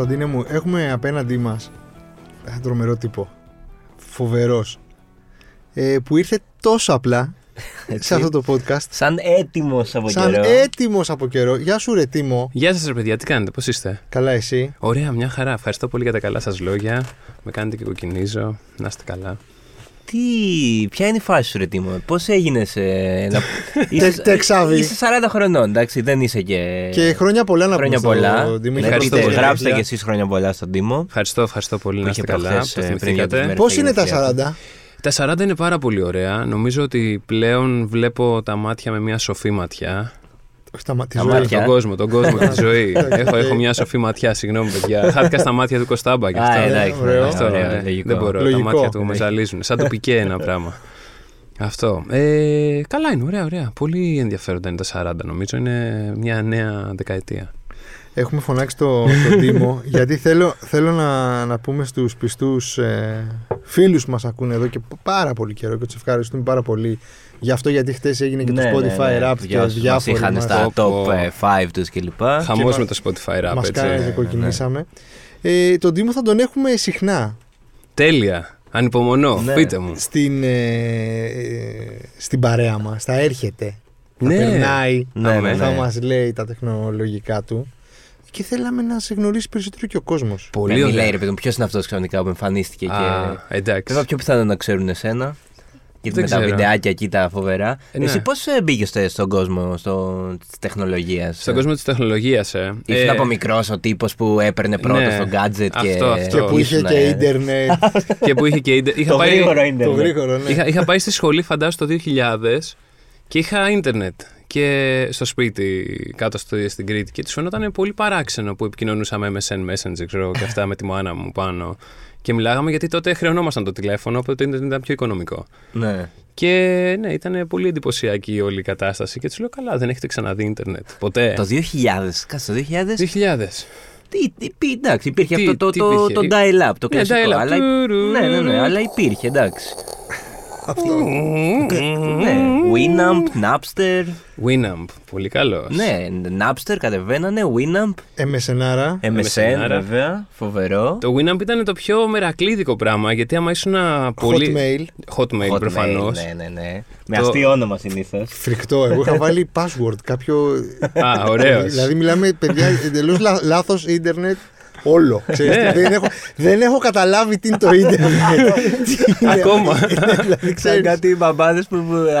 Κωνσταντίνε μου, έχουμε απέναντί μας ένα τρομερό τύπο. Φοβερός. Ε, που ήρθε τόσο απλά σε αυτό το podcast. Σαν έτοιμος από Σαν καιρό. έτοιμος από καιρό. Γεια σου, ρε Τίμο. Γεια σας, ρε παιδιά, τι κάνετε, πώς είστε; Καλά, εσύ; Ωραία, μια χαρά. Ευχαριστώ πολύ για τα καλά σας λόγια. Με κάνετε και κοκκινίζω. Να είστε καλά. Τι, ποια είναι η φάση σου, ρε Τίμω, πώς έγινες. Ε, να... Τε- τεξάβι. Είσαι 40 χρονών, εντάξει, δεν είσαι και. Και χρόνια πολλά να χρόνια πούμε πολλά. στον Τίμο. Ναι, Ευχαριστώ πείτε, πολύ. γράψτε κι εσείς χρόνια πολλά στον Τίμο. Ευχαριστώ, ευχαριστώ πολύ. Που Να είχε είστε καλά. προχθές, Το ε, πριν για θυμηθήκατε. τις μέρες. Πώς είναι τα γενέθλια 40? Τα 40 είναι πάρα πολύ ωραία. Νομίζω ότι πλέον βλέπω τα μάτια με μια σοφή ματιά. Όχι τα μάτια. Τα ζωή. μάτια. Τον κόσμο, τον κόσμο και τη ζωή. Εντάξει, έχω, οκ. έχω μια σοφή ματιά, συγγνώμη παιδιά. Χάθηκα στα μάτια του Κωστάμπα και Α, αυτό. εντάξει, ωραίο. Αυτό, ωραίο, ναι. λογικό. Δεν μπορώ. Λογικό. Τα μάτια του με Ναι. ζαλίζουν. Σαν το πικέ ένα πράγμα. Αυτό. Ε, καλά είναι, ωραία, ωραία. Πολύ ενδιαφέροντα είναι τα 40 νομίζω. Είναι μια νέα δεκαετία. Έχουμε φωνάξει το, τον Τίμο γιατί θέλω, θέλω να, να πούμε στους πιστούς ε, φίλους που μας ακούνε εδώ και πάρα πολύ καιρό και τους ευχαριστούμε πάρα πολύ γι' αυτό γιατί χτες έγινε και Ναι, το ναι, Spotify ναι. Rap Για και όσους μας διάφοροι είχαν μας, στα Πω, πω. top ε, 5 τους κλπ. Χαμός μα- με το Spotify Rap, μας έτσι. κάνανε και κοκκινήσαμε. Ε, τον Τίμο θα τον έχουμε συχνά Τέλεια. Ανυπομονώ. Ναι. Πείτε μου. στην, ε, ε, στην παρέα μας, θα έρχεται, θα Ναι. περνάει, Ναι, ναι, θα ναι. μας λέει τα τεχνολογικά του και θέλαμε να σε γνωρίσει περισσότερο και ο κόσμος. Πολύ Ναι, ωραία. μιλάει ρε παιδί μου, ποιος είναι αυτός ξαφνικά που εμφανίστηκε Α, και. εντάξει. Βέβαια, πιο πιθανό να ξέρουν εσένα. Γιατί Δεν με τα ξέρω. βιντεάκια εκεί τα φοβερά. Ε, ναι. Εσύ πώς μπήκες στον κόσμο στο, της τεχνολογίας. Στον κόσμο της τεχνολογίας, ε. Ήσουν Ε, από μικρός ο τύπος που έπαιρνε πρώτο ναι. στο gadget και. Αυτό, αυτό. Και που είχε ήσουν, και ε, ίντερνετ, και που είχε και. ίντερ- Είχα Το πάει, γρήγορο το ίντερνετ. γρήγορο, ναι. είχα, είχα πάει στη σχολή, φαντάζομαι, το 2000 και είχα ίντερνετ. Και στο σπίτι, κάτω στο, στην Κρήτη. Και του φαινόταν πολύ παράξενο που επικοινωνούσαμε MSN Messenger, ξέρω και αυτά με τη μάνα μου πάνω. Και μιλάγαμε γιατί τότε χρεωνόμασταν το τηλέφωνο, οπότε το ίντερνετ ήταν πιο οικονομικό. Ναι. Και ναι, ήταν πολύ εντυπωσιακή όλη η κατάσταση. Και τους λέω: Καλά, δεν έχετε ξαναδεί ίντερνετ. Ποτέ. Το 2000, κάτσε το 2000. 2000. Τι, τι, τι, εντάξει, υπήρχε Τι- αυτό το, τι το, υπήρχε; το dial-up, το Ναι, κλασικό. dial-up. Αλλά, Τουρουρου. ναι, ναι, ναι, αλλά υπήρχε, εντάξει. Αυτό. ναι, Winamp, Napster. Winamp. Πολύ καλός. Ναι, Napster κατεβαίνανε, Winamp, MSNάρα. MSN, MSN, βέβαια, φοβερό. Το Winamp ήταν το πιο μερακλείδικο πράγμα γιατί άμα ήσουν πολύ. Hotmail. Χotmail Hotmail, προφανώς. Ναι, ναι, ναι. Με Το- αστείο όνομα συνήθως. Φρικτό. Εγώ είχα βάλει password. Κάποιο. Α, ωραίος. δηλαδή, μιλάμε παιδιά εντελώς λάθος ίντερνετ. Όλο. Ξέρεις, Ναι. δεν, έχω, δεν έχω καταλάβει τι είναι το ίντερνετ. Τι είναι- Ακόμα. είναι, δηλαδή, Σαν ξέρεις, κάτι μπαμπάδες που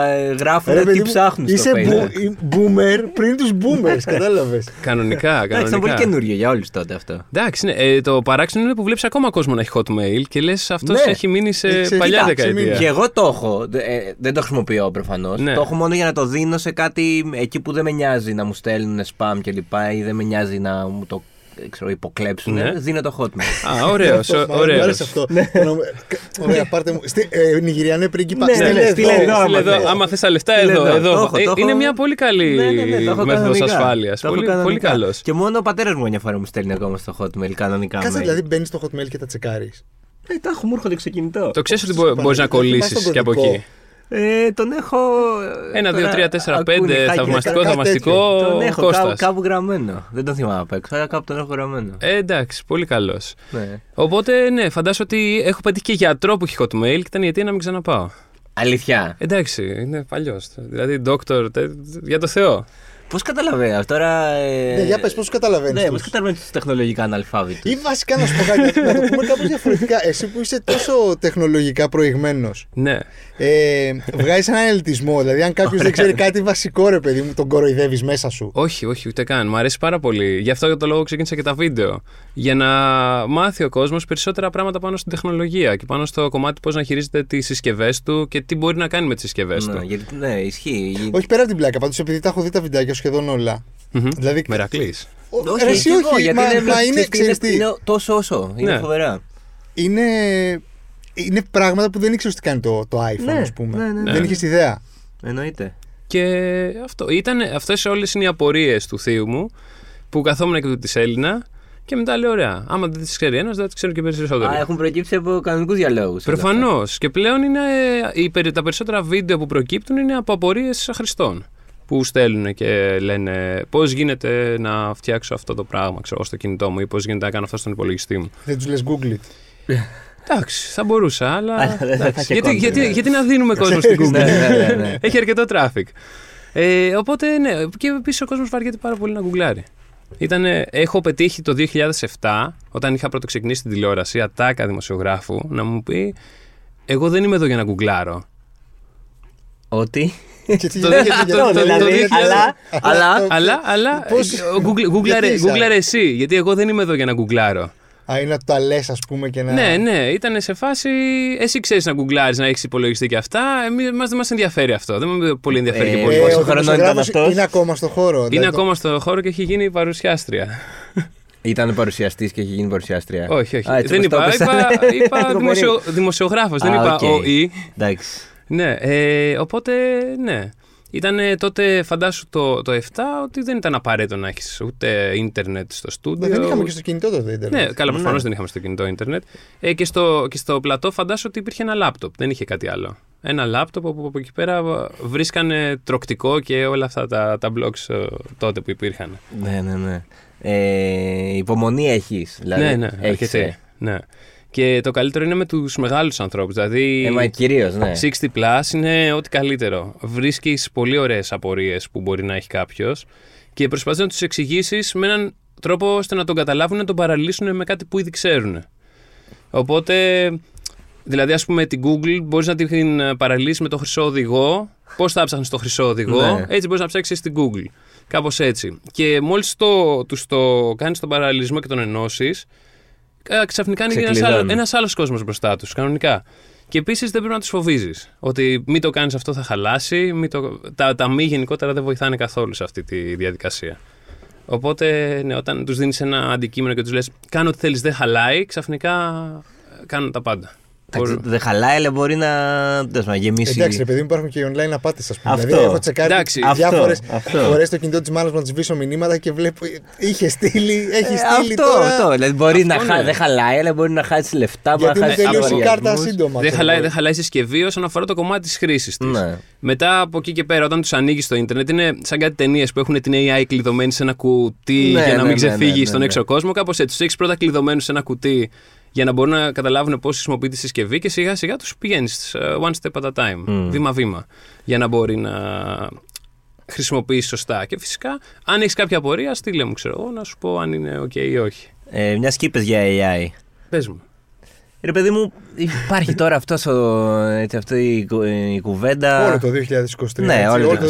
ε, γράφουν ρε, παιδί τι μου, ψάχνουν Είσαι στο Facebook. boo- boomer πριν τους boomers, κατάλαβες. Κανονικά, Εντάξει, ήταν πολύ κανονικά. καινούριο για όλους τότε αυτό. Εντάξει, ναι, ε, το παράξενο είναι που βλέπεις ακόμα κόσμο να έχει hotmail και λες αυτός Ναι. έχει μείνει σε Ξέρεις, παλιά κοιτάξτε, δεκαετία. Και εγώ το έχω. Ε, δεν το χρησιμοποιώ προφανώς. Ναι. Το έχω μόνο για να το δίνω σε κάτι εκεί που δεν με νοιάζει να μου στέλνουν spam κλπ. ή δεν με νοιάζει να μου το ε, ξέρω, υποκλέψουν. Ναι. Δίνω το hotmail. Α, ωραίος. Αυτό, μ' άρεσε- μ' άρεσε αυτό. Ωραία, πάρτε μου. Στη- ε, Νιγηριανέ πρίγκιπα. Ναι, στείλε ναι, εδώ. στείλε εδώ, Στείλε άμα εδώ, θες. άμα θες τα λεφτά, Στείλε εδώ. εδώ. εδώ. Το έχω, Ε, το έχω. Είναι μια πολύ καλή Ναι, ναι, ναι, το έχω μέθοδος κανονικά. ασφάλειας. Το έχω Πολύ, πολύ κανονικά. καλός. Και μόνο ο πατέρας μου μια φορά μου στέλνει ακόμα στο hotmail κανονικά. Κάτσε mail. δηλαδή μπαίνεις στο hotmail και τα τσεκάρεις. Ε, τα έχω, μου έρχονται στο κινητό. Το ξέρεις ότι Παναγία, μπορείς να το θυμάσαι κολλήσει τον και από κωδικό. εκεί. Ε, τον έχω. ε, Ένα, δύο, τώρα τρία, τέσσερα, ακούνε, πέντε. χάκια. Θαυμαστικό, κάτι θαυμαστικό. Τον έχω κάπου, Κώστας. κάπου γραμμένο. Δεν τον θυμάμαι απ' έξω, αλλά κάπου τον έχω γραμμένο. Ε, εντάξει, πολύ καλός. Ναι. Οπότε, ναι, φαντάζομαι ότι έχω πετύχει και γιατρό που έχει hotmail και ήταν η αιτία να μην ξαναπάω. Αλήθεια. Εντάξει, είναι παλιός. Δηλαδή, doctor, τε- για το Θεό. Πώς καταλαβαίνω τώρα. Ε... Ναι, για πες, πώς καταλαβαίνεις. Ναι, πώς καταλαβαίνεις τους τεχνολογικά αναλφάβητους. Ή βασικά να σου πω κάτι, να το πούμε κάπως διαφορετικά. Εσύ που είσαι τόσο τεχνολογικά προηγμένος, Ναι. ε, βγάζεις έναν ελιτισμό. Δηλαδή, αν κάποιος δεν ξέρει κάτι βασικό, ρε παιδί μου, τον κοροϊδεύεις μέσα σου. Όχι, όχι, ούτε καν. Μ' αρέσει πάρα πολύ. Γι' αυτό για το λόγο ξεκίνησα και τα βίντεο. Για να μάθει ο κόσμος περισσότερα πράγματα πάνω στην τεχνολογία και πάνω στο κομμάτι πώς να χειρίζεται τις συσκευές του και τι μπορεί να κάνει με τις συσκευές Ναι, του. γιατί, ναι, ισχύει. Όχι πέρα από την πλάκα, πάντως επειδή τα έχω δει τα βιντεάκια σχεδόν όλα. Μμμ. Δηλαδή, Μερακλής. Ο- ρε, εσύ και εγώ, όχι, γιατί μα, είναι, μα είναι, ξέρεις τι, ξέρεις τι, είναι τόσο όσο. Είναι Ναι. φοβερά. είναι, είναι πράγματα που δεν ήξερες τι κάνει το, το iPhone, Ναι, ας πούμε. ναι, ναι, ναι. Δεν είχες ιδέα. Εννοείται. Και αυτό. Ήταν, αυτές όλες είναι οι απορίες του θείου μου που καθόμουν και του τις Έλληνα και μετά λέω: Ωραία, άμα δεν τις ξέρει ένας, δεν τις ξέρω και περισσότερο. Α, έχουν προκύψει από κανονικούς διαλόγους. Προφανώς. Και πλέον είναι, οι, περι- τα περισσότερα βίντεο που προκύπτουν είναι από απορίες χρηστών. Που στέλνουν και λένε πώς γίνεται να φτιάξω αυτό το πράγμα ξέρω, στο κινητό μου ή πώς γίνεται να κάνω αυτό στον υπολογιστή μου. Δεν τους λες Google it. Εντάξει, θα μπορούσα, αλλά. Αλλά δεν θα εντάξει, είχε γιατί, content, γιατί, ναι. γιατί να δίνουμε κόσμο στην Google; Ναι, ναι, ναι, ναι. Έχει αρκετό traffic. Ε, οπότε ναι, και επίσης ο κόσμος βαριέται πάρα πολύ να γκουγκλάρει. Ήτανε, έχω πετύχει το 2007, όταν είχα πρώτο ξεκινήσει την τηλεόραση, ατάκα δημοσιογράφου, να μου πει Εγώ δεν είμαι εδώ για να γκουγκλάρω. Ότι; Και τι Το γιατί- δέχεται γιατί- αυτό, το- δηλαδή, το- γιατί- αλλά- αλλά- Αλλά, αλλά Πώς- ε, γκουγκλ- γκουγκλάρε, γιατί γκουγκλάρε είσαι- εσύ, γιατί εγώ δεν είμαι εδώ για να γκουγκλάρω. Α, είναι να τα λες, ας πούμε, και να. Ναι, ναι, ήταν σε φάση. Εσύ ξέρεις να γκουγκλάρει, να έχεις υπολογιστή και αυτά. Εμείς μας δεν μας ενδιαφέρει αυτό. Δεν με πολύ ενδιαφέρει Ε, και Ε, πολύ. Πόσο ο χρονών δημοσιογράφος ήταν αυτός; Είναι ακόμα στο χώρο. Είναι δηλαδή, ακόμα στο χώρο και έχει γίνει παρουσιάστρια. Ήταν παρουσιαστής και έχει γίνει παρουσιάστρια. όχι, όχι. Α, έτσι δεν όπως το είπα. έπεσανε. Είπα, είπα Εγώ δημοσιο, δημοσιογράφος, δεν Α, είπα οκ. ο ή. Εντάξει. Ναι, ε, οπότε ναι. Ήταν τότε, φαντάσου το, το 7, ότι δεν ήταν απαραίτητο να έχεις ούτε ίντερνετ στο στούντιο. Δεν είχαμε και στο κινητό τότε Ιντερνετ. Ναι, καλά, προφανώς Ναι. δεν είχαμε στο κινητό ίντερνετ. Ε, και, στο, και στο πλατό φαντάσου ότι υπήρχε ένα λάπτοπ. Δεν είχε κάτι άλλο. Ένα λάπτοπ όπου από εκεί πέρα βρίσκανε τροκτικό και όλα αυτά τα, τα blogs ε, τότε που υπήρχαν. Ναι, ναι, ναι. Ε, υπομονή έχεις. Δηλαδή, ναι, ναι, έχεις, αρκετή. ε. Ναι. Και το καλύτερο είναι με τους μεγάλους ανθρώπους. Δηλαδή. Ε, μα κυρίως, ναι. 60 plus είναι ό,τι καλύτερο. Βρίσκεις πολύ ωραίες απορίες που μπορεί να έχει κάποιος και προσπαθείς να τους εξηγήσεις με έναν τρόπο ώστε να τον καταλάβουν να τον παραλύσουν με κάτι που ήδη ξέρουν. Οπότε, δηλαδή, ας πούμε, την Google μπορείς να την παραλύσεις με το χρυσό οδηγό. Πώς θα ψάχνεις το χρυσό οδηγό, Ναι. έτσι μπορείς να ψάξεις στην Google. Κάπως έτσι. Και μόλις το, τους το κάνεις τον παραλληλισμό και τον ενώσεις, ξαφνικά είναι ένας Ξεκλειδώνει. άλλο, ένας άλλος κόσμος μπροστά τους, κανονικά. Και επίσης δεν πρέπει να τους φοβίζεις. Ότι μη το κάνεις αυτό θα χαλάσει. Μη το... τα, τα μη γενικότερα δεν βοηθάνε καθόλου σε αυτή τη διαδικασία. Οπότε, ναι, όταν τους δίνεις ένα αντικείμενο και τους λες: Κάνω ό,τι θέλεις, δεν χαλάει, ξαφνικά ε, κάνουν τα πάντα. Εντάξει, Μπορούν- Δεν χαλάει, αλλά μπορεί να, τέλος πάντων, γεμίσει. Εντάξει, ρε παιδί μου, υπάρχουν και online απάτες, ας πούμε. Αυτό. Δηλαδή, έχω τσεκάρει Εντάξει, διάφορε αυτό. φορές το κινητό της μάνας μου να της σβήσω μηνύματα και βλέπω. Είχε στείλει, έχει Ε, στείλει αυτό, τώρα. αυτό. Δηλαδή μπορεί να Αυτό, χα... ναι. δεν χαλάει, αλλά μπορεί να χάσει λεφτά. μπορεί Γιατί να μου χάσει τελείωσε η λογαριασμούς. κάρτα σύντομα. δεν, ξέρω χαλάει, εγώ. δεν χαλάει η συσκευή όσον αφορά το κομμάτι της χρήσης της. Ναι. Μετά από εκεί και πέρα, όταν τους ανοίγεις το Ιντερνετ, είναι σαν κάτι ταινίες που έχουν την AI κλειδωμένη σε ένα κουτί Ναι, για να ναι, μην ναι, ξεφύγεις ναι, ναι, στον ναι. έξω κόσμο. Κάπως έτσι. Τους έχεις πρώτα κλειδωμένους σε ένα κουτί για να μπορούν να καταλάβουν πώς χρησιμοποιεί τη συσκευή και σιγά σιγά τους πηγαίνεις one step at a time. Mm. Βήμα-βήμα. Για να μπορεί να χρησιμοποιήσει σωστά. Και φυσικά, αν έχεις κάποια απορία, στείλε μου, ξέρω εγώ, να σου πω αν είναι OK ή όχι. Ε, μια και είπες για AI. Πες μου. Ρε παιδί μου, υπάρχει τώρα αυτός ο, έτσι, αυτή η, κου- η κουβέντα. Όλο το 2023. Ναι, έτσι. όλο το Όλο το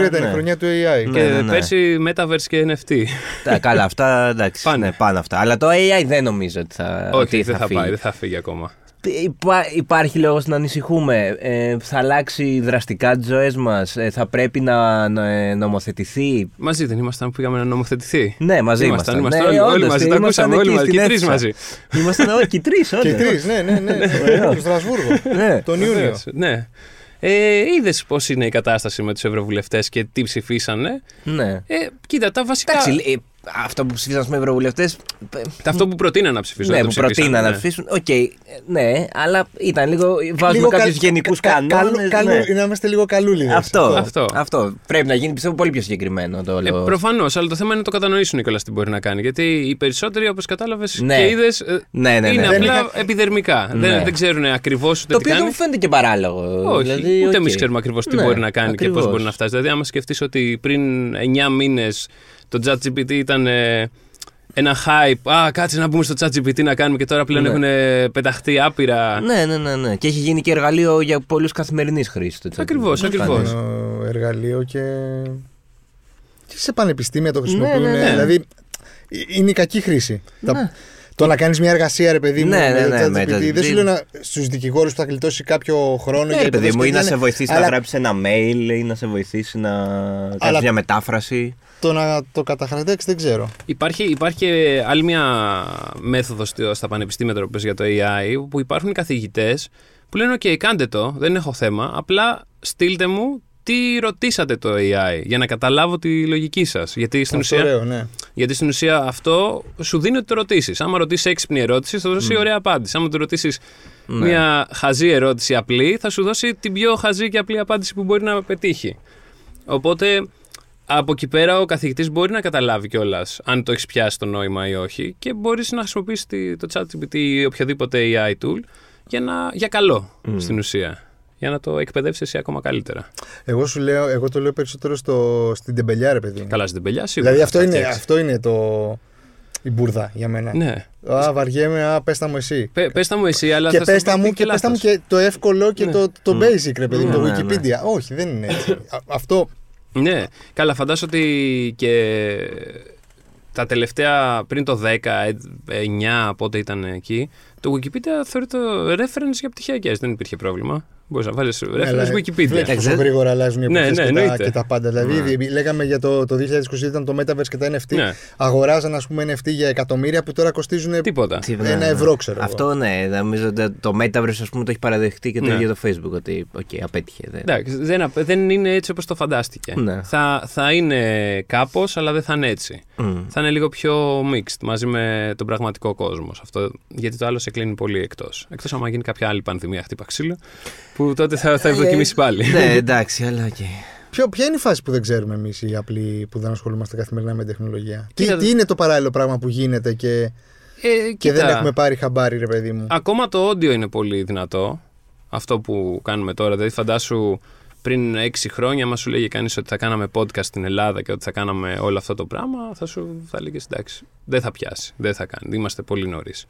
2023 ήταν η ναι. χρονιά του AI. Ναι, και ναι, ναι. πέρσι Metaverse και NFT. Τα, καλά, αυτά εντάξει. Πάνε. Ναι, πάνε αυτά. Αλλά το AI δεν νομίζω ότι θα, όχι, ότι δεν θα, φύγει. πάει, δεν θα φύγει ακόμα. Υπά, υπάρχει λόγος να ανησυχούμε. Ε, θα αλλάξει δραστικά τις ζωές μας. Ε, θα πρέπει να, να ε, νομοθετηθεί. Μαζί δεν ήμασταν που πήγαμε να νομοθετηθεί. Ναι, μαζί Ήμασταν, ήμασταν. ήμασταν ναι, όλοι- όλοι όντως, μαζί, τα ήμασταν ακούσαμε όλοι εκεί μαζί, στην και οι τρεις αίθουσα. μαζί. Ήμασταν όλοι και οι τρεις, Και όντως. τρεις, ναι, ναι, ναι. Ωραίο. Στο Στρασβούργο. Ναι. Τον Ιούνιο. Βεβαίως, Ναι. Ε, Είδες πώς είναι η κατάσταση με τους ευρωβουλευτές και τι ψηφίσανε; ναι. Ε, κοίτα, τα βασικά. Εντάξει, ε, αυτό που ψήφισαν με ευρωβουλευτές. αυτό που προτείναν να ψηφίσουν. Ναι, δεν που το ψηφίσαν, προτείναν να ναι. ψηφίσουν. Οκ, ε, ναι, αλλά ήταν λίγο. Βάζουμε Λίγο κάποιους καλ- γενικούς κα- κα- κανόνες. καλού- καλού- Να είμαστε λίγο καλούληδες. Αυτό, Αυτό. αυτό. Πρέπει να γίνει πιστεύω πολύ πιο συγκεκριμένο το Ε, όλο. Προφανώς, αλλά το θέμα είναι να το κατανοήσουν κιόλα τι μπορεί να κάνει. Γιατί οι περισσότεροι, όπως κατάλαβες Ναι. και είδες, Ναι, ναι, ναι. είναι Δεν απλά είχα- επιδερμικά. Ναι. Δεν, δεν ξέρουν ακριβώς ούτε το τι οποίο δεν κάνεις. μου φαίνεται και παράλογο. Όχι, δηλαδή, ούτε οκ. εμεί ξέρουμε ακριβώς τι Ναι, μπορεί να κάνει και πώς ακριβώς. μπορεί να φτάσει. Δηλαδή, άμα σκεφτείς ότι πριν 9 μήνες το ChatGPT ήταν ε, ένα hype. Α, κάτσε να μπούμε στο ChatGPT να κάνουμε και τώρα πλέον Ναι. έχουν ε, πεταχτεί άπειρα. Ναι, ναι, ναι, ναι. Και έχει γίνει και εργαλείο για πολλούς καθημερινής χρήσης. το chat. Ακριβώς, Δεν ακριβώς. φάνηκε. Ένα εργαλείο και. και σε πανεπιστήμια το χρησιμοποιούν. Ναι, ναι, ναι. Δηλαδή ε, είναι η κακή χρήση. Τα- Ναι. Το να κάνεις μια εργασία, ρε παιδί μου, Ναι, ναι, με ναι, το με ChatGPT, το δεν σου GPT. λέω να, στους δικηγόρους που θα γλιτώσει κάποιο χρόνο Ναι, για ρε παιδί υποδοχές μου, ή και να είναι- σε βοηθήσει αλλά να γράψει ένα mail ή να σε βοηθήσει να κάνεις Αλλά- μια μετάφραση. Το να το καταχραντέξεις δεν ξέρω. Υπάρχει, υπάρχει και άλλη μια μέθοδος στα πανεπιστήμια τώρα που πες για το AI, που υπάρχουν οι καθηγητές που λένε: OK, κάντε το, δεν έχω θέμα. Απλά στείλτε μου τι ρωτήσατε το AI για να καταλάβω τη λογική σας. Γιατί, στην Αυτό ουσία- ωραίο, ναι. Γιατί στην ουσία αυτό σου δίνει ότι το ρωτήσεις. Άμα ρωτήσεις έξυπνη ερώτηση, θα δώσει ωραία απάντηση. Άμα του ρωτήσεις Ναι. μια χαζή ερώτηση απλή, θα σου δώσει την πιο χαζή και απλή απάντηση που μπορεί να πετύχει. Οπότε από εκεί πέρα ο καθηγητής μπορεί να καταλάβει κιόλας αν το έχεις πιάσει το νόημα ή όχι και μπορείς να χρησιμοποιήσεις τη- το ChatGPT ή οποιοδήποτε AI tool για, να, για καλό στην ουσία. Για να το εκπαιδεύσεις εσύ ακόμα καλύτερα. Εγώ σου λέω, εγώ το λέω περισσότερο στο, στην τεμπελιά, ρε παιδί μου. Καλά στην πελιά, σίγουρα. Δηλαδή αυτό θα είναι, φτιάξει. αυτό είναι το, η μπουρδα για μένα. Ναι. Α, βαριέμαι, α, πες τα μου εσύ. Πε, πες τα μου εσύ, αλλά και θα πες στο τα πει μου και, πες τα μου λάθος. και το εύκολο και Ναι. το, το basic, ρε παιδί μου, Ναι, το ναι, ναι. Wikipedia. Όχι, δεν είναι έτσι. Α, αυτό Ναι, καλά, φαντάζομαι ότι και τα τελευταία, πριν το 10, 9, πότε ήταν εκεί, το Wikipedia θεωρείται reference για πτυχιακές, δεν υπήρχε πρόβλημα. Μπορείς να βάλεις reference Αλλά Wikipedia. Βλέπεις πόσο Εντάξει, γρήγορα αλλάζουν οι Ναι, εποχές ναι, και, τα, εννοείται. και τα πάντα. Δηλαδή, Ναι. δι- λέγαμε για το, το 2020 ήταν το Metaverse και τα NFT. Ναι. Αγοράζαν, ας πούμε, NFT για εκατομμύρια που τώρα κοστίζουν Τίποτα. Τι- ένα ναι, ευρώ, ξέρω εγώ. Αυτό ναι, νομίζω ότι το Metaverse ας πούμε το έχει παραδεχτεί και το Ναι. ίδιο το Facebook ότι οκ, απέτυχε. Δεν. Εντάξει, δεν, απ- δεν είναι έτσι όπως το φαντάστηκε. Ναι. Θα, θα είναι κάπως, αλλά δεν θα είναι έτσι. Μμ. Θα είναι λίγο πιο mixed μαζί με τον πραγματικό κόσμο. σε Αυτό, γιατί το άλλο σε κλείνει πολύ εκτός. Εκτός άμα γίνει κάποια άλλη πανδημία χτύπα ξύλο, που τότε θα, θα ευδοκιμήσει πάλι. ναι, εντάξει, αλλά οκ. Ποιο, ποια είναι η φάση που δεν ξέρουμε εμείς οι απλοί που δεν ασχολούμαστε καθημερινά με τεχνολογία; Τι, Κοίτα, τι είναι το παράλληλο πράγμα που γίνεται και, Ε, και κοίτα, δεν έχουμε πάρει χαμπάρι, ρε παιδί μου; Ακόμα το audio είναι πολύ δυνατό. Αυτό που κάνουμε τώρα. Δηλαδή, φαντάσου πριν 6 χρόνια, μα σου λέγε κανείς ότι θα κάναμε podcast στην Ελλάδα και ότι θα κάναμε όλο αυτό το πράγμα, θα σου θα έλεγε εντάξει, δεν θα πιάσει, δεν θα κάνει. Είμαστε πολύ νωρίς.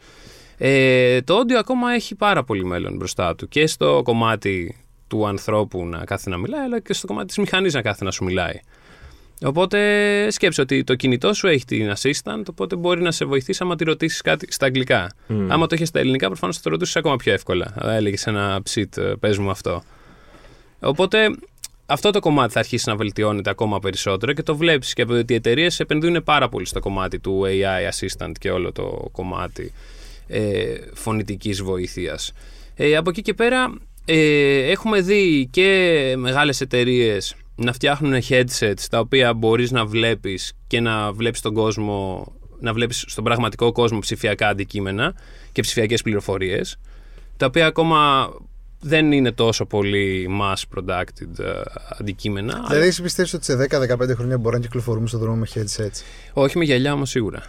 Ε, το audio ακόμα έχει πάρα πολύ μέλλον μπροστά του και στο κομμάτι του ανθρώπου να κάθεται να μιλάει, αλλά και στο κομμάτι της μηχανής να κάθεται να σου μιλάει. Οπότε σκέψε ότι το κινητό σου έχει την assistant, οπότε μπορεί να σε βοηθήσει άμα τη ρωτήσεις κάτι στα αγγλικά. Μμ. Άμα το είχε στα ελληνικά, προφανώς θα το ρωτούσε ακόμα πιο εύκολα. Θα έλεγε ένα ψιτ, πες μου αυτό. Οπότε αυτό το κομμάτι θα αρχίσει να βελτιώνεται ακόμα περισσότερο και το βλέπεις και ότι οι εταιρείες επενδύουν πάρα πολύ στο κομμάτι του AI assistant και όλο το κομμάτι ε, φωνητικής βοήθειας. Ε, από εκεί και πέρα ε, έχουμε δει και μεγάλες εταιρείες να φτιάχνουν headsets τα οποία μπορείς να βλέπεις και να βλέπεις τον κόσμο να βλέπεις στον πραγματικό κόσμο ψηφιακά αντικείμενα και ψηφιακές πληροφορίες τα οποία ακόμα δεν είναι τόσο πολύ mass produced ε, αντικείμενα αλλά- Δηλαδή, εσύ πιστεύεις ότι σε 10-15 χρόνια μπορούμε να κυκλοφορούμε στον δρόμο με headsets; όχι με γυαλιά όμως σίγουρα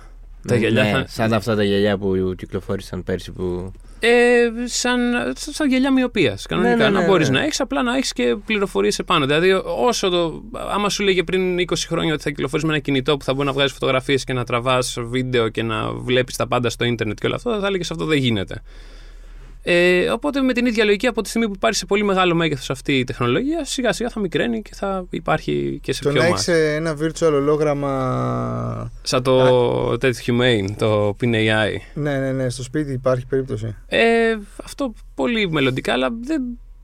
τα Ναι, γυαλιά ναι, θα... Σαν αυτά τα γυαλιά που κυκλοφόρησαν πέρσι που. Ε, σαν, σαν γυαλιά μοιοπίας. Κανονικά. Ναι, ναι, ναι, να μπορείς ναι. να έχεις, απλά να έχεις και πληροφορίες επάνω. Δηλαδή, όσο το. Άμα σου λέγε πριν 20 χρόνια ότι θα κυκλοφορείς με ένα κινητό που θα μπορεί να βγάζεις φωτογραφίες και να τραβάς βίντεο και να βλέπεις τα πάντα στο ίντερνετ και όλα αυτά, θα έλεγες αυτό δεν γίνεται. Ε, οπότε με την ίδια λογική, από τη στιγμή που υπάρχει σε πολύ μεγάλο μέγεθος αυτή η τεχνολογία, σιγά σιγά θα μικραίνει και θα υπάρχει και σε Το πιο να mass. έχεις ένα virtual ολόγραμμα. Σαν το τέτοιο Humane, το PinAI. Ναι, ναι, ναι, στο σπίτι υπάρχει περίπτωση. Ε, αυτό πολύ μελλοντικά, αλλά δεν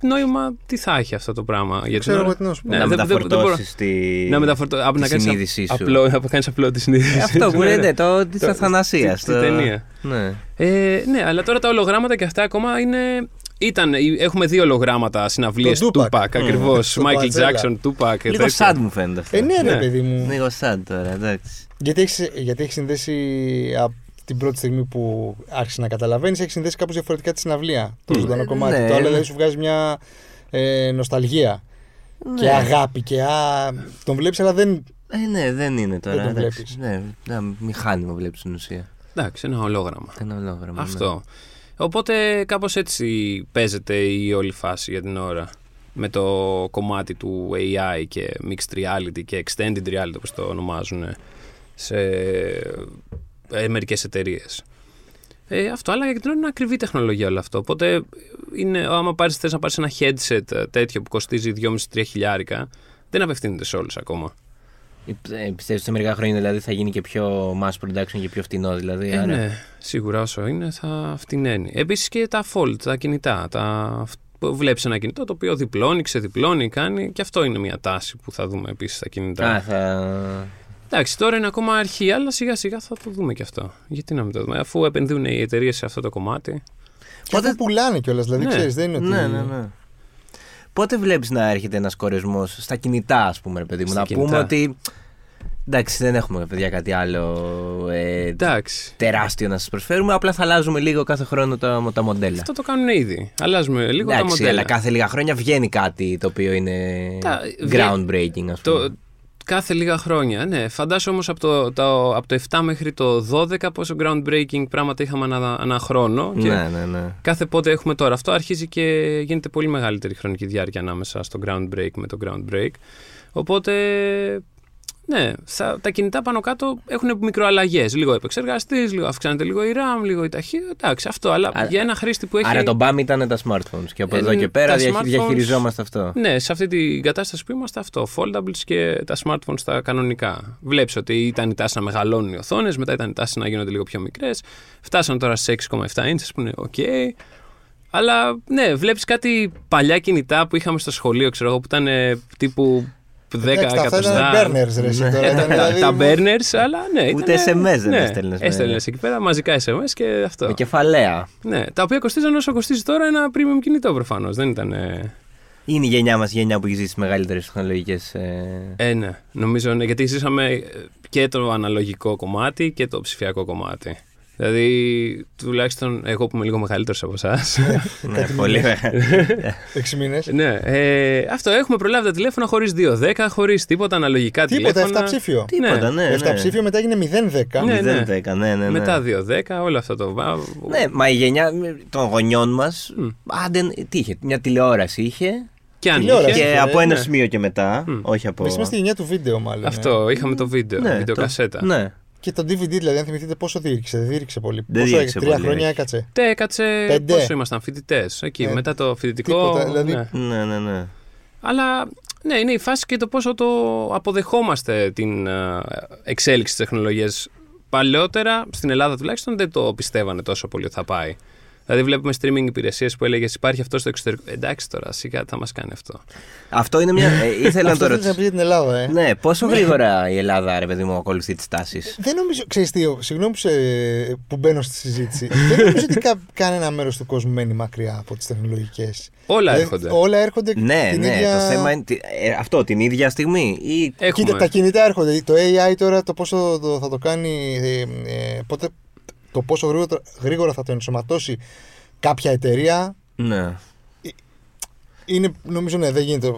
νόημα τι θα έχει αυτό το πράγμα. Για την Ξέρω ώρα; εγώ τι να σου πω. Ναι, να δεν- δεν- δεν μπορώ- μεταφορτώσεις τη, Να μεταφορτώ. απ' τη να κάνεις συνείδησή σου. απλό, να κάνεις απλό τη συνείδηση. Ε, αυτό που Ναι, είναι ναι. το τη Το- αθανασία. στη- στη ταινία. Ναι. Ε, ναι, αλλά τώρα τα ολογράμματα και αυτά ακόμα είναι. Ήταν, έχουμε δύο ολογράμματα συναυλίες Το του Tupac. Tupac ακριβώς. Στο Michael Coachella. Jackson, Tupac. και Λίγο τέτοια. sad μου φαίνεται αυτό. Ε, ναι, ρε Ναι. παιδί μου. Λίγο sad τώρα, εντάξει. Γιατί έχει γιατί έχεις συνδέσει από την πρώτη στιγμή που άρχισε να καταλαβαίνεις, έχεις συνδέσει κάπως διαφορετικά τη συναυλία. Το Mm. ζωντανό Ε, κομμάτι. ναι, το άλλο ναι. δηλαδή σου βγάζει μια ε, νοσταλγία και Ναι. αγάπη και α, τον βλέπεις, αλλά δεν. Ε, ναι, δεν είναι τώρα. Δεν το εντάξει. βλέπεις. Ναι, ένα μηχάνημα βλέπεις στην ουσία. Εντάξει, ένα ολόγραμμα. Ένα ολόγραμμα. Αυτό. Οπότε κάπως έτσι παίζεται η όλη φάση για την ώρα. Με το κομμάτι του AI και mixed reality και extended reality όπως το ονομάζουν σε ε, μερικές εταιρείες. Ε, αυτό, αλλά για την ώρα είναι ακριβή τεχνολογία όλο αυτό. Οπότε, είναι, άμα πάρεις, θες να πάρεις ένα headset ε, τέτοιο που κοστίζει 2,5-3 χιλιάρικα, δεν απευθύνεται σε όλους ακόμα. Ναι. Ε, Πιστεύεις σε μερικά χρόνια δηλαδή θα γίνει και πιο mass production και πιο φτηνό δηλαδή. Ε, άρα- ναι, σίγουρα όσο είναι θα φτηνένει. Επίσης και τα fold, τα κινητά. Τα... Βλέπεις ένα κινητό το οποίο διπλώνει, ξεδιπλώνει, κάνει και αυτό είναι μια τάση που θα δούμε επίσης στα κινητά. Α, θα. Εντάξει, τώρα είναι ακόμα αρχή, αλλά σιγά σιγά θα το δούμε και αυτό. Γιατί να μην το δούμε, αφού επενδύουν οι εταιρείες σε αυτό το κομμάτι. Και αυτό πουλάνε κιόλας. Δηλαδή, Ναι. ξέρεις, δεν είναι ότι. Ναι, ναι, ναι. Πότε βλέπεις να έρχεται ένας κορεσμός στα κινητά, ας πούμε, ρε παιδί μου. Στα να κινητά. πούμε ότι Εντάξει, δεν έχουμε παιδιά κάτι άλλο ε, Εντάξει. τεράστιο να σας προσφέρουμε. Απλά θα αλλάζουμε λίγο κάθε χρόνο τα, τα μοντέλα. Αυτό το κάνουν ήδη. Αλλάζουμε λίγο τα Εντάξει, μοντέλα. αλλά κάθε λίγα χρόνια βγαίνει κάτι το οποίο είναι Τα- groundbreaking, ας πούμε. Το, κάθε λίγα χρόνια, ναι. Φαντάσου όμως από το, το, από το 7 μέχρι το 12 πόσο groundbreaking πράγματα είχαμε ανά, ανά χρόνο. Και Ναι, ναι, ναι. κάθε πότε έχουμε τώρα. Αυτό αρχίζει και γίνεται πολύ μεγαλύτερη χρονική διάρκεια ανάμεσα στο groundbreak με το groundbreak. Οπότε, ναι, θα, τα κινητά πάνω κάτω έχουν μικροαλλαγές. Λίγο επεξεργαστής, λίγο αυξάνεται λίγο η RAM, λίγο η ταχύτητα. Εντάξει, αυτό. Αλλά Άρα- για ένα χρήστη που έχει. Άρα το BAM ήταν τα smartphones και από Ε, εδώ και πέρα τα διαχει- smartphones- διαχειριζόμαστε αυτό. Ναι, σε αυτή την κατάσταση που είμαστε αυτό. Foldables και τα smartphones τα κανονικά. Βλέπεις ότι ήταν η τάση να μεγαλώνουν οι οθόνες, μετά ήταν η τάση να γίνονται λίγο πιο μικρές. Φτάσαν τώρα σε 6,7 inches που είναι OK. Αλλά ναι, βλέπεις κάτι παλιά κινητά που είχαμε στο σχολείο, ξέρω εγώ, που ήταν ε, τύπου 10 Εντάξει, αυτά εκατοστά. ήταν burners, ρε, εσύ, Ναι. τώρα. Ε, Ήταν, τα, δηλαδή, τα burners, αλλά ναι. Ούτε ήτανε- SMS δεν ναι, έστελνες, ναι. Έστελνες εκεί πέρα, μαζικά SMS και αυτό. Με κεφαλαία. Ναι, τα οποία κοστίζαν όσο κοστίζει τώρα ένα premium κινητό προφανώς. Δεν ήταν. ε, Είναι η γενιά μας η γενιά που έχει ζήσει τι μεγαλύτερες τεχνολογικές. Ε, ναι, νομίζω ναι, γιατί ζήσαμε ε, και το αναλογικό κομμάτι και το ψηφιακό κομμάτι. Δηλαδή, τουλάχιστον εγώ που είμαι λίγο μεγαλύτερος από εσάς. ναι, πολύ μεγάλη. Έξι μήνες. ναι, ε, αυτό έχουμε προλάβει τα τηλέφωνα χωρίς 2-10, χωρίς τίποτα αναλογικά Τίποτα, τηλέφωνα. 7 ψήφιο. Τίποτα, ναι. 7 ναι. ψήφιο μετά έγινε 0-10. Ναι, ναι. 0-10, ναι, ναι, ναι. Μετά 2-10, όλο αυτό το. βα- Ναι, μα η γενιά των γονιών μας. Άντε, τι είχε, μια τηλεόραση είχε. Και αν Τηλεόραση. είχε. Και ε, από ένα ναι. σημείο και μετά. Όχι από. Εμείς είμαστε η γενιά του βίντεο, μάλλον. ε. Αυτό, είχαμε το βίντεο, Ναι, βιντεοκασέτα. το- Ναι. Και το DVD, δηλαδή, αν θυμηθείτε πόσο δίρυξε. Δεν δίρυξε πολύ. Δεν πόσο δίρυξε τρία πολύ, χρόνια όχι. έκατσε. Τε έκατσε. Πέντε. Πόσο ήμασταν φοιτητές. Εκεί, Ε, μετά το φοιτητικό. τίποτα, δηλαδή- ναι. Ναι, ναι, ναι. Αλλά ναι, είναι η φάση και το πόσο το αποδεχόμαστε την ε, εξέλιξη της τεχνολογίας. Παλαιότερα, στην Ελλάδα τουλάχιστον, δεν το πιστεύανε τόσο πολύ ότι θα πάει. Δηλαδή, βλέπουμε streaming υπηρεσίες που έλεγες Υπάρχει αυτό στο εξωτερικό. Εντάξει τώρα, σιγά θα μας κάνει αυτό. Αυτό είναι μια. ε, ήθελα να Αυτό το θέλεις να ρωτήσω. πεις για την Ελλάδα, ε. Ναι, πόσο γρήγορα η Ελλάδα, ρε παιδί μου, ακολουθεί τις τάσεις; Δεν νομίζω, ξέρεις τι, συγγνώμη που, σε- που μπαίνω στη συζήτηση. δεν νομίζω ότι κα, κανένα μέρος του κόσμου μένει μακριά από τις τεχνολογικές. Όλα έρχονται. Όλα έρχονται Ναι, την ναι, ίδια... το θέμα είναι. τι- ε, αυτό την ίδια στιγμή. Ή... Έχουμες. Κοίτα, τα κινητά έρχονται. Το AI τώρα το πόσο το, θα το κάνει, ε, ε, πότε, το πόσο γρήγορα, γρήγορα θα το ενσωματώσει κάποια εταιρεία, Ναι. είναι, νομίζω ναι, δεν γίνεται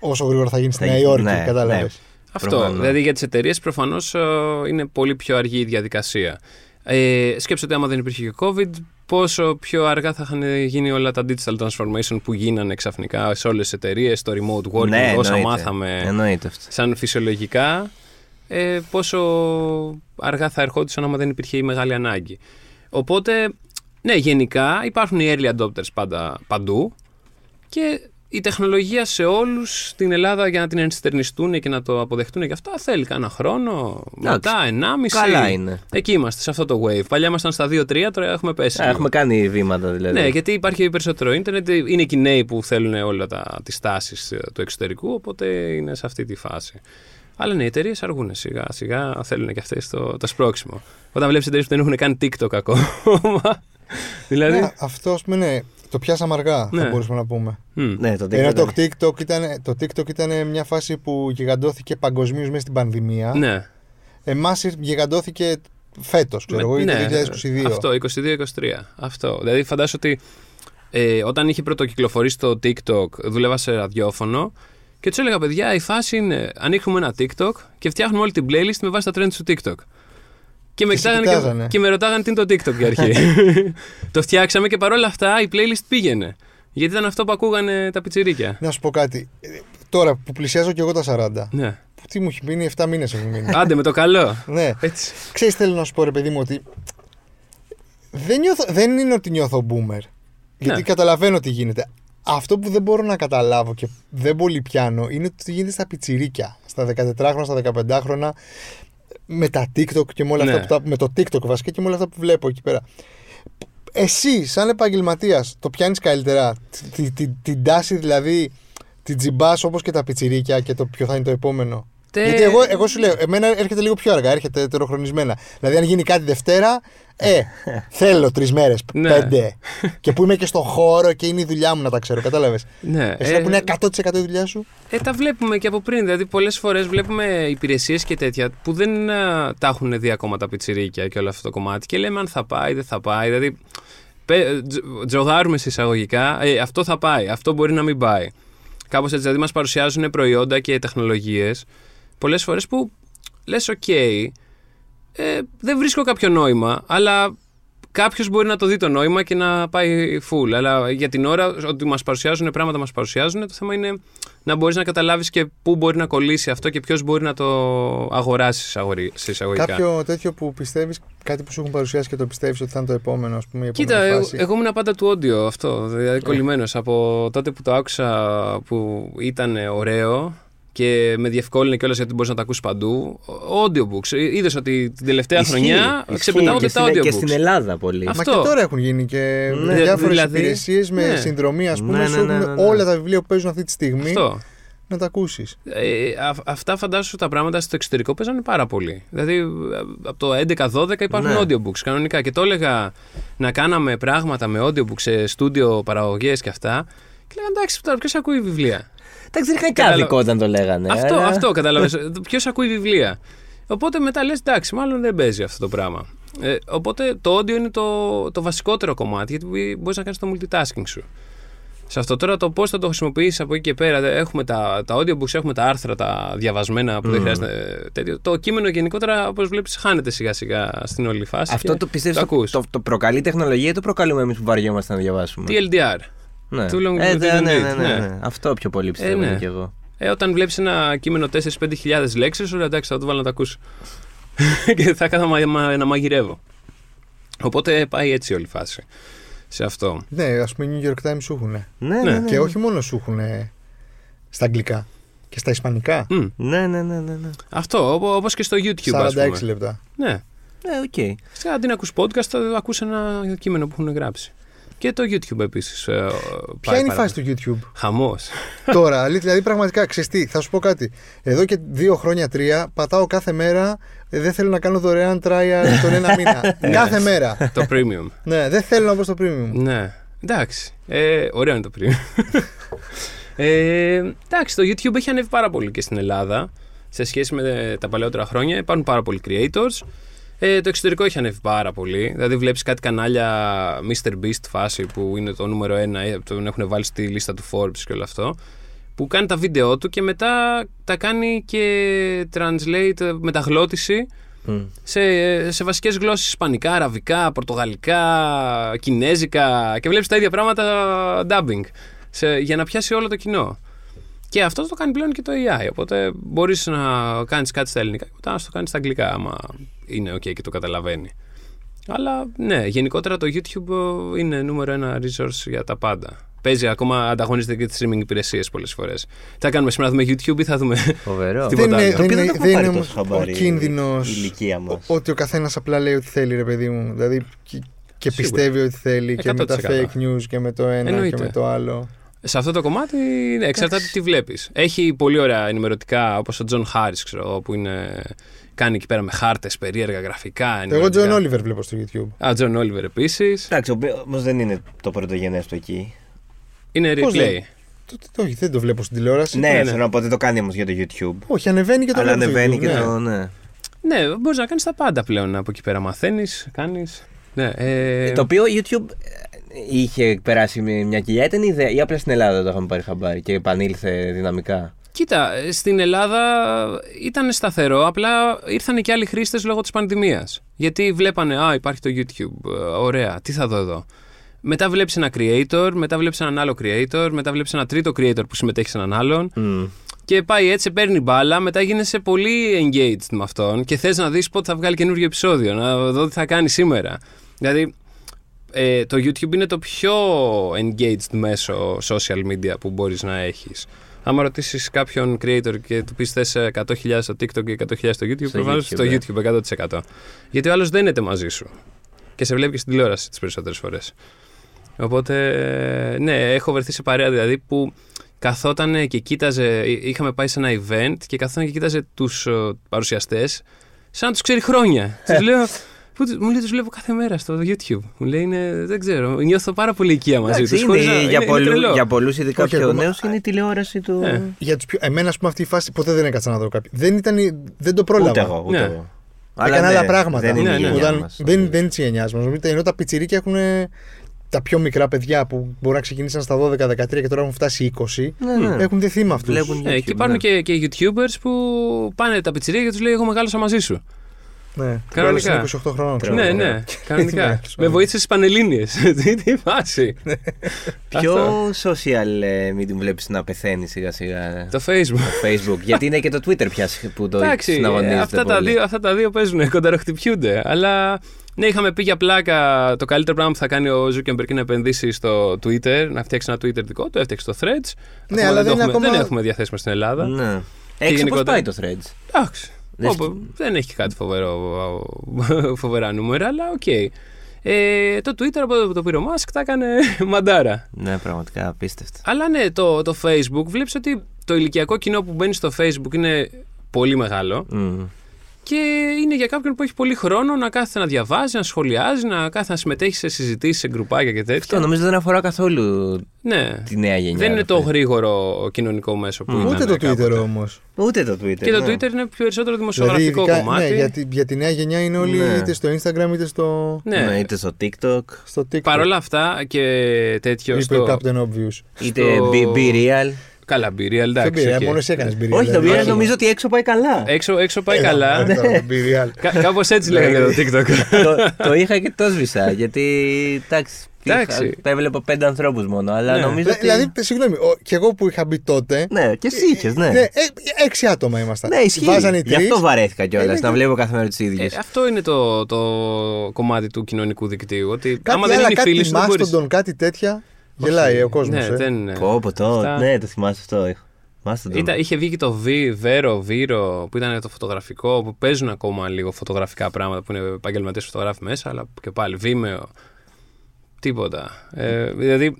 όσο γρήγορα θα γίνει στη Θα Νέα γίνει, Υόρκη, ναι, κατάλαβες. ναι. Αυτό. Προφανώς. Δηλαδή, για τις εταιρείες προφανώς είναι πολύ πιο αργή η διαδικασία. Ε, σκέψτε ότι άμα δεν υπήρχε και COVID, πόσο πιο αργά θα είχαν γίνει όλα τα digital transformation που γίνανε ξαφνικά σε όλες τις εταιρείες, το remote working, ναι, όσα εννοείται. μάθαμε Εννοείται αυτό. σαν φυσιολογικά, ε, πόσο αργά θα ερχόντουσαν άμα δεν υπήρχε η μεγάλη ανάγκη. Οπότε, ναι, γενικά υπάρχουν οι early adopters πάντα, παντού και η τεχνολογία σε όλους στην Ελλάδα για να την ενστερνιστούν και να το αποδεχτούν και αυτά θέλει κάνα χρόνο, μετά ενάμιση. Καλά είναι. Εκεί είμαστε, σε αυτό το wave. Παλιά ήμασταν στα 2-3, τώρα έχουμε πέσει. Α, λίγο. έχουμε κάνει βήματα δηλαδή. Ναι, γιατί υπάρχει περισσότερο ίντερνετ. Είναι και οι νέοι που θέλουν όλα τα, τις τάσεις ε, του εξωτερικού, οπότε είναι σε αυτή τη φάση. Αλλά ναι, οι εταιρείες αργούν σιγά σιγά, θέλουν και αυτές το, το σπρώξιμο. Όταν βλέπεις εταιρείες που δεν έχουν καν TikTok ακόμα. δηλαδή. Ναι, αυτό ας πούμε, ναι, το πιάσαμε αργά, Ναι. θα μπορούσαμε να πούμε. μμ. Ναι, το Ενώ TikTok. το TikTok, ήταν, το TikTok ήταν μια φάση που γιγαντώθηκε παγκοσμίως μέσα στην πανδημία. ναι. Εμάς γιγαντώθηκε φέτος, ξέρω εγώ, ή το Ναι, 2022. Αυτό, 22-23. Αυτό. Δηλαδή, φαντάσου ότι ε, όταν είχε πρωτοκυκλοφορήσει το TikTok, δούλευα σε ραδιόφωνο και τους έλεγα, παιδιά, η φάση είναι ανοίχνουμε ένα TikTok και φτιάχνουμε όλη την playlist με βάση τα trends του TikTok. Και με, Και σε κοιτάγανε κοιτάζανε. και, και με ρωτάγανε τι είναι το TikTok για αρχή; το φτιάξαμε και παρόλα αυτά η playlist πήγαινε. Γιατί ήταν αυτό που ακούγανε τα πιτσιρίκια. Να σου πω κάτι. Ε, Τώρα που πλησιάζω και εγώ τα 40. Ναι. που Τι μου έχει μείνει, 7 μήνες έχουν μείνει. Άντε με το καλό. ναι. Έτσι. Ξέρεις θέλω να σου πω ρε παιδί μου ότι δεν, νιώθω, δεν είναι ότι νιώθω boomer. Γιατί Ναι. καταλαβαίνω τι γίνεται. Αυτό που δεν μπορώ να καταλάβω και δεν πολύ πιάνω είναι τι γίνεται στα πιτσιρίκια. Στα 14χρονα, στα 15χρονα, με τα TikTok και με όλα Ναι. αυτά που τα, με το TikTok βασικά και με όλα αυτά που βλέπω εκεί πέρα. Εσύ, σαν επαγγελματίας, το πιάνεις καλύτερα; Τη- τη- Την τάση δηλαδή, την τζιμπάς όπως και τα πιτσιρίκια και το ποιο θα είναι το επόμενο; Γιατί εγώ, εγώ σου λέω, εμένα έρχεται λίγο πιο αργά, έρχεται τεροχρονισμένα. Δηλαδή, αν γίνει κάτι Δευτέρα, ε, θέλω τρεις μέρες, Ναι. πέντε. και που είμαι και στον χώρο και είναι η δουλειά μου να τα ξέρω, κατάλαβες. Ναι, Εσύ ε, που είναι 100% η δουλειά σου. Ε, τα βλέπουμε και από πριν. Δηλαδή, πολλές φορές βλέπουμε υπηρεσίες και τέτοια που δεν α, τα έχουν δει ακόμα τα πιτσιρίκια και όλο αυτό το κομμάτι και λέμε αν θα πάει, δεν θα πάει. Δηλαδή, πε- τζο- τζογάρουμε σε εισαγωγικά, ε, αυτό θα πάει, αυτό μπορεί να μην πάει. Κάπως έτσι, δηλαδή, μας παρουσιάζουν προϊόντα και τεχνολογίες πολλές φορές που λες, OK, ε, δεν βρίσκω κάποιο νόημα, αλλά κάποιος μπορεί να το δει το νόημα και να πάει full. Αλλά για την ώρα, ότι μας παρουσιάζουν πράγματα, μας παρουσιάζουν. Το θέμα είναι να μπορείς να καταλάβεις και πού μπορεί να κολλήσει αυτό και ποιος μπορεί να το αγοράσει σε εισαγωγικά. Κάποιο τέτοιο που πιστεύεις, κάτι που σου έχουν παρουσιάσει και το πιστεύεις ότι θα είναι το επόμενο, ας πούμε, η επόμενη Κοίτα, εγώ, φάση; εγώ ήμουν πάντα του audio αυτό, δηλαδή κολλημένος. Από τότε που το άκουσα που ήταν ωραίο και με διευκόλυνε κιόλας γιατί μπορείς να τα ακούσεις παντού. Audiobooks. Είδες ότι την τελευταία Ισχύει, χρονιά ισχύει. ξεπετάγονται Και τα στην- audiobooks. Και στην Ελλάδα πολύ. Αυτό. Μα και τώρα έχουν γίνει και Ναι, διάφορες δηλαδή, υπηρεσίες με ναι. συνδρομή, ας πούμε, Ναι, σου ναι, ναι, έχουν ναι, ναι. όλα τα βιβλία που παίζουν αυτή τη στιγμή Αυτό. να τα ακούσεις. Ε, α- αυτά φαντάσου τα πράγματα στο εξωτερικό παίζανε πάρα πολύ. Δηλαδή ε, από το 11-12 υπάρχουν Ναι. audiobooks κανονικά. Και το έλεγα να κάναμε πράγματα με audiobooks σε στούντιο παραγωγές και αυτά. Και λέγανε εντάξει, τώρα ποιος ακούει βιβλία; Εντάξει, δεν είχαν και Καταλα- άδικο όταν το λέγανε. αυτό, αλλά- αυτό κατάλαβες. ποιος ακούει βιβλία; Οπότε μετά λες, εντάξει, μάλλον δεν παίζει αυτό το πράγμα. Ε, οπότε το audio είναι το, το βασικότερο κομμάτι, γιατί μπορείς να κάνεις το multitasking σου. Σε αυτό τώρα το πώς θα το χρησιμοποιήσεις από εκεί και πέρα. δε- Έχουμε τα, τα audiobooks, έχουμε τα άρθρα, τα διαβασμένα που δεν Mm. χρειάζεται ε, τέτοιο. Το κείμενο γενικότερα, όπως βλέπεις, χάνεται σιγά σιγά στην όλη φάση. Αυτό και το πιστεύεις το το, ακούς. το, το προκαλεί η τεχνολογία ή το προκαλούμε εμείς που βαριόμαστε να διαβάσουμε; TLDR. Ναι. Too long Ε, didn't ναι, ναι, read, ναι, ναι, ναι. ναι. Αυτό πιο πολύ πιστεύω Ε, ναι. κι εγώ. Ε, όταν βλέπεις ένα κείμενο 4-5 χιλιάδες λέξεις, σου λέει εντάξει, θα το βάλω να τα ακούσω. και θα κάθω μα, μα- να μαγειρεύω. Οπότε πάει έτσι όλη η φάση. Σε αυτό. Ναι, ας πούμε, οι New York Times σου έχουν. Ναι, ναι, ναι. Και όχι μόνο σου έχουν στα αγγλικά και στα ισπανικά. Μμ. Ναι, ναι, ναι, ναι. ναι. Αυτό, όπως και στο YouTube, ας 46 πούμε. λεπτά. Ναι. Ναι, οκ. Σε αντί να ακούς podcast, θα ακούς ένα κείμενο που έχουν γράψει. Και το YouTube επίσης. Ποια είναι η φάση του YouTube; Χαμός. τώρα, αλήθεια, δηλαδή πραγματικά ξέρεις τι, θα σου πω κάτι. Εδώ και δύο χρόνια, τρία, πατάω κάθε μέρα. ε, Δεν θέλω να κάνω δωρεάν trial τον ένα μήνα. κάθε μέρα. το premium. Ναι, δεν θέλω να μπω στο premium. ναι. Εντάξει. Ε, ωραίο είναι το premium. ε, εντάξει, το YouTube έχει ανέβει πάρα πολύ και στην Ελλάδα. Σε σχέση με ε, τα παλαιότερα χρόνια υπάρχουν πάρα πολλοί creators. Ε, το εξωτερικό έχει ανέβει πάρα πολύ. Δηλαδή, βλέπεις κάτι κανάλια Mr. Beast φάση που είναι το νούμερο ένα, ε, τον έχουν βάλει στη λίστα του Forbes και όλο αυτό. Που κάνει τα βίντεο του και μετά τα κάνει και translate, ε, μεταγλώτηση Μμ. σε, σε βασικές γλώσσες Ισπανικά, Αραβικά, Πορτογαλικά, Κινέζικα και βλέπεις τα ίδια πράγματα dubbing σε, για να πιάσει όλο το κοινό. Και αυτό το κάνει πλέον και το AI. Οπότε μπορείς να κάνεις κάτι στα ελληνικά και μετά να το κάνεις στα αγγλικά, άμα είναι OK και το καταλαβαίνει. Αλλά ναι, γενικότερα το YouTube ε, είναι νούμερο ένα resource για τα πάντα. Παίζει ακόμα, ανταγωνίζεται και τις streaming υπηρεσίες πολλές φορές. Τι θα κάνουμε σήμερα, θα δούμε YouTube ή θα δούμε. Φοβερό. Τίποτα Δεν είναι, άλλο; δεν Το οποίο είναι, δεν το δεν έχω είναι πάρει όμως τόσο ο χαμπάρι κίνδυνος η ηλικία μας. ότι ο καθένας απλά λέει ό,τι θέλει, ρε παιδί μου. Δηλαδή και, και Σίγουρα. πιστεύει ό,τι θέλει και με τα 100%. fake news και με το ένα Εννοείται. και με το άλλο. Σε αυτό το κομμάτι ναι, εξαρτάται τι βλέπεις. Έχει πολύ ωραία ενημερωτικά όπως ο Τζον Χάρις, ξέρω εγώ, που είναι, κάνει εκεί πέρα με χάρτες, περίεργα γραφικά. Εγώ ενημερωτικά. Τζον Όλιβερ βλέπω στο YouTube. Α, Τζον Όλιβερ επίσης. Εντάξει, όμως δεν είναι το πρωτογενέ του εκεί. Είναι Πώς replay. δεν- Το, το, όχι, δεν το βλέπω στην τηλεόραση. Ναι, ναι. θέλω να πω δεν το κάνει όμως για το YouTube. Όχι, ανεβαίνει και το Αλλά βλέπω στο ανεβαίνει YouTube, και ναι. το. Ναι. Ναι, μπορείς να κάνεις τα πάντα πλέον από εκεί πέρα. Μαθαίνεις, κάνεις. Ναι, ε, Το οποίο YouTube ε, είχε περάσει με μια κοιλιά, ήταν ιδέα ή απλά στην Ελλάδα το είχαμε πάρει χαμπάρι και επανήλθε δυναμικά. Κοίτα, ε, στην Ελλάδα ήταν σταθερό, απλά ήρθαν και άλλοι χρήστες λόγω της πανδημίας. Γιατί βλέπανε, Α, υπάρχει το YouTube. ε, Ωραία, τι θα δω εδώ. Μετά βλέπεις ένα creator, μετά βλέπεις έναν άλλο creator, μετά βλέπεις ένα τρίτο creator που συμμετέχει σε έναν άλλον. Μμ. Και πάει έτσι, σε παίρνει μπάλα, μετά γίνεσαι πολύ engaged με αυτόν και θες να δεις πότε θα βγάλει καινούργιο επεισόδιο, να δω τι θα κάνει σήμερα. Δηλαδή, ε, το YouTube είναι το πιο engaged μέσο social media που μπορείς να έχεις. Άμα ρωτήσεις κάποιον creator και του πεις θες 100.000 στο TikTok και 100.000 στο YouTube, Στο προφανώς YouTube, στο ε. YouTube 100%. Γιατί ο άλλος δεν είναι μαζί σου. Και σε βλέπει και στην τηλεόραση τις περισσότερες φορές. Οπότε, ε, ναι, έχω βρεθεί σε παρέα δηλαδή που καθόταν και κοίταζε. εί- Είχαμε πάει σε ένα event και καθόταν και κοίταζε τους παρουσιαστές σαν να τους ξέρει χρόνια. Τους λέω. Πού, τους- μου λέει, τους βλέπω κάθε μέρα στο YouTube. Μου λέει, είναι, δεν ξέρω, νιώθω πάρα πολύ οικία μαζί Εντάξει, τους. είναι, για, πολλού, για πολλούς ειδικά Όχι, πιο ακόμα- νέους είναι η τηλεόραση του... Ε. Για τους πιο... Εμένα, ας πούμε, αυτή η φάση ποτέ δεν έκατσα να δω κάποιο. Δεν, ήταν, δεν το πρόλαβα. Ούτε εγώ, ούτε Ναι. εγώ. Έκανα ναι, άλλα πράγματα. Δεν είναι Ναι, η ναι. γενιά Όταν- μας. δεν, δεν είναι της γενιάς μας. Ενώ τα πιτσιρίκια έχουν τα πιο μικρά παιδιά που μπορεί να ξεκινήσαν στα 12-13 και τώρα έχουν φτάσει 20. Ναι, ναι. Έχουν δεθεί με αυτού. Βλέπουν Ε, YouTube, και υπάρχουν ναι. και, και YouTubers που πάνε τα πιτσιρία και τους λέει: Εγώ μεγάλωσα μαζί σου. Ναι, Κανονικά. Κανονικά. 28 χρόνων. ξέρω ναι, εγώ. ναι, κανονικά. Ναι, Με βοήθησες στι Πανελλήνιες. Τι τι φάση. Ποιο Αυτό. social ε, medium βλέπεις να πεθαίνει σιγά σιγά Το Facebook. το Facebook. Γιατί είναι και το Twitter πια που το Εντάξει, συναγωνίζεται αυτά τα, πολύ. δύο, αυτά τα δύο παίζουν, κονταροχτυπιούνται. Αλλά ναι, είχαμε πει για πλάκα το καλύτερο πράγμα που θα κάνει ο Zuckerberg είναι να επενδύσει στο Twitter, να φτιάξει ένα Twitter δικό του, έφτιαξε το Threads. Ναι, Ακόμα αλλά δεν, δεν το είναι έχουμε, ακόμα- δεν έχουμε διαθέσιμο στην Ελλάδα. Ναι. Έξω πώς γενικότερα- πάει το Threads; Εντάξει. Δεν Όπου- σκ- δεν έχει κάτι φοβερό, φοβερά νούμερα, αλλά οκ. Ε, το Twitter από το που το πήρε ο Musk τα έκανε μαντάρα. Ναι, πραγματικά απίστευτο. Αλλά ναι, το, το Facebook βλέπεις ότι το ηλικιακό κοινό που μπαίνει στο Facebook είναι πολύ μεγάλο Μμ. Και είναι για κάποιον που έχει πολύ χρόνο να κάθεται να διαβάζει, να σχολιάζει, να κάθεται να συμμετέχει σε συζητήσεις, σε γκρουπάκια και τέτοια. Αυτό νομίζω δεν αφορά καθόλου Ναι. τη νέα γενιά. Δεν είναι ρε το φίλε. γρήγορο κοινωνικό μέσο που Μμ. ήταν Ούτε το κάποτε. Twitter όμως. Ούτε το Twitter. Και το ναι. Twitter είναι περισσότερο Δηλαδή, δημοσιογραφικό ειδικά, κομμάτι. ναι, για, τη, για τη νέα γενιά είναι όλοι Ναι. είτε στο Instagram είτε στο, Ναι. Ναι, είτε στο TikTok, στο TikTok. Παρ' όλα αυτά και τέτοιο. Είπε ο Στο... Captain Obvious. είτε Στο- Be, Be Real. Καλά, Be Real, Δεν εντάξει. πήρε, οκ. μόνος εσύ έκανες Be Real. Όχι, το Be δηλαδή. Real νομίζω ότι έξω πάει καλά. Έξω, έξω πάει Έλα, καλά. ναι, τώρα, Be Real. Κα, Κάπως έτσι λέγανε το TikTok. το, το είχα και το σβήσα. Γιατί εντάξει. Εντάξει. είχα- Τα έβλεπα πέντε ανθρώπους μόνο. Αλλά Ναι. νομίζω ότι. Δηλαδή, συγγνώμη, ο- και εγώ που είχα μπει τότε. Ναι, και εσύ είχες, ναι. Ναι, ε, έξι άτομα ήμασταν. Ναι, ισχύει. Βάζανε οι Γι' τρεις. αυτό βαρέθηκα κιόλας. Ε, να ναι. βλέπω κάθε μέρα τους ίδιους. Ε, αυτό είναι το, το κομμάτι του κοινωνικού δικτύου. Ότι άμα Κάτι δεν άλλα, είναι οι φίλοι κάτι σου, δεν μπορείς... Μάστοντον, κάτι τέτοια. Γελάει ο κόσμος. Ναι, δεν... Πω, πω, το. Αυτά- Ναι, το θυμάσαι αυτό. Μάστον. Ήταν, είχε βγει και το Β, Βέρο, Βύρο, που ήταν το φωτογραφικό, που παίζουν ακόμα λίγο φωτογραφικά πράγματα που είναι επαγγελματίες φωτογράφοι μέσα, αλλά και πάλι Βίμεο. Τίποτα. Ε, δηλαδή,